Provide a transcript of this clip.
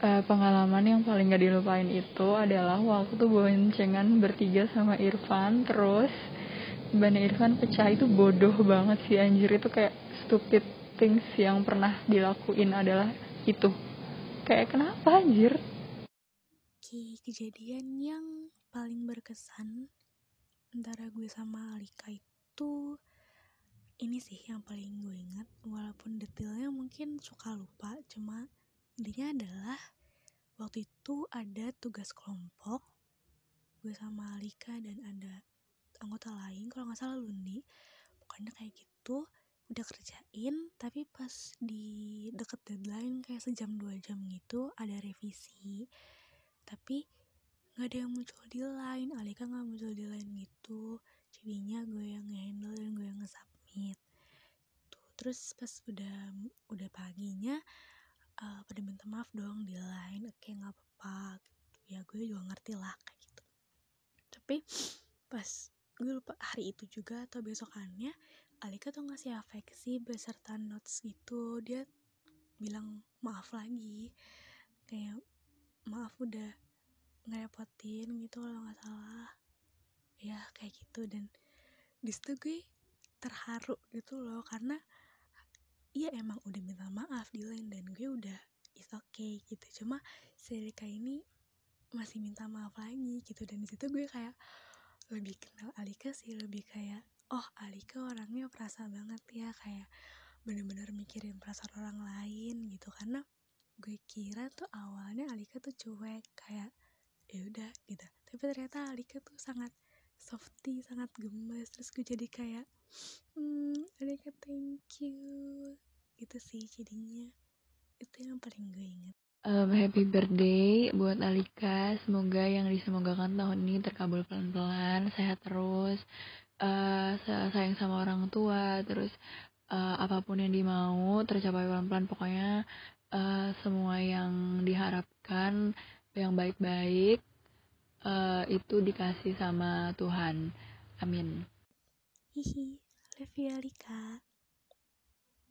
uh, pengalaman yang paling gak dilupain itu adalah waktu boncengan bertiga sama Irfan terus ban Irfan pecah. Itu bodoh banget sih anjir. Itu kayak stupid things yang pernah dilakuin adalah itu. Kayak kenapa anjir? Ki kejadian yang paling berkesan antara gue sama Alika itu ini sih yang paling gue ingat. Walaupun detailnya mungkin suka lupa cuma intinya adalah waktu itu ada tugas kelompok gue sama Alika dan ada anggota lain kalau nggak salah Lundi pokoknya kayak gitu udah kerjain tapi pas di deket deadline kayak sejam dua jam gitu ada revisi. Tapi nggak ada yang muncul di line Alika nggak muncul di line gitu. Jadinya gue yang handle dan gue yang nge pamit tuh terus pas udah udah paginya uh, pada minta maaf dong di lain oke okay, nggak apa-apa gitu. Ya gue juga ngerti lah kayak gitu. Tapi pas gue lupa hari itu juga atau besokannya Alika tuh ngasih afeksi beserta notes gitu. Dia bilang maaf lagi. Kayak maaf udah ngerepotin gitu kalau nggak salah. Ya kayak gitu. Dan di situ gue terharu gitu loh karena iya emang udah minta maaf di lain dan gue udah is okay gitu. Cuma si Rika ini masih minta maaf lagi gitu. Dan di situ gue kayak lebih kenal Alika sih lebih kayak oh Alika orangnya perasa banget ya kayak bener-bener mikirin perasaan orang lain gitu. Karena gue kira tuh awalnya Alika tuh cuek kayak ya udah gitu. Tapi ternyata Alika tuh sangat softy sangat gemes terus gue jadi kayak hmm Alika thank you itu sih jadinya. Itu yang paling gue inget um, happy birthday buat Alika. Semoga yang disemogakan tahun ini terkabul pelan-pelan sehat terus uh, sayang sama orang tua terus uh, apa pun yang dimau tercapai pelan-pelan. Pokoknya uh, semua yang diharapkan yang baik-baik uh, itu dikasih sama Tuhan. Amin. Hihi love you Alika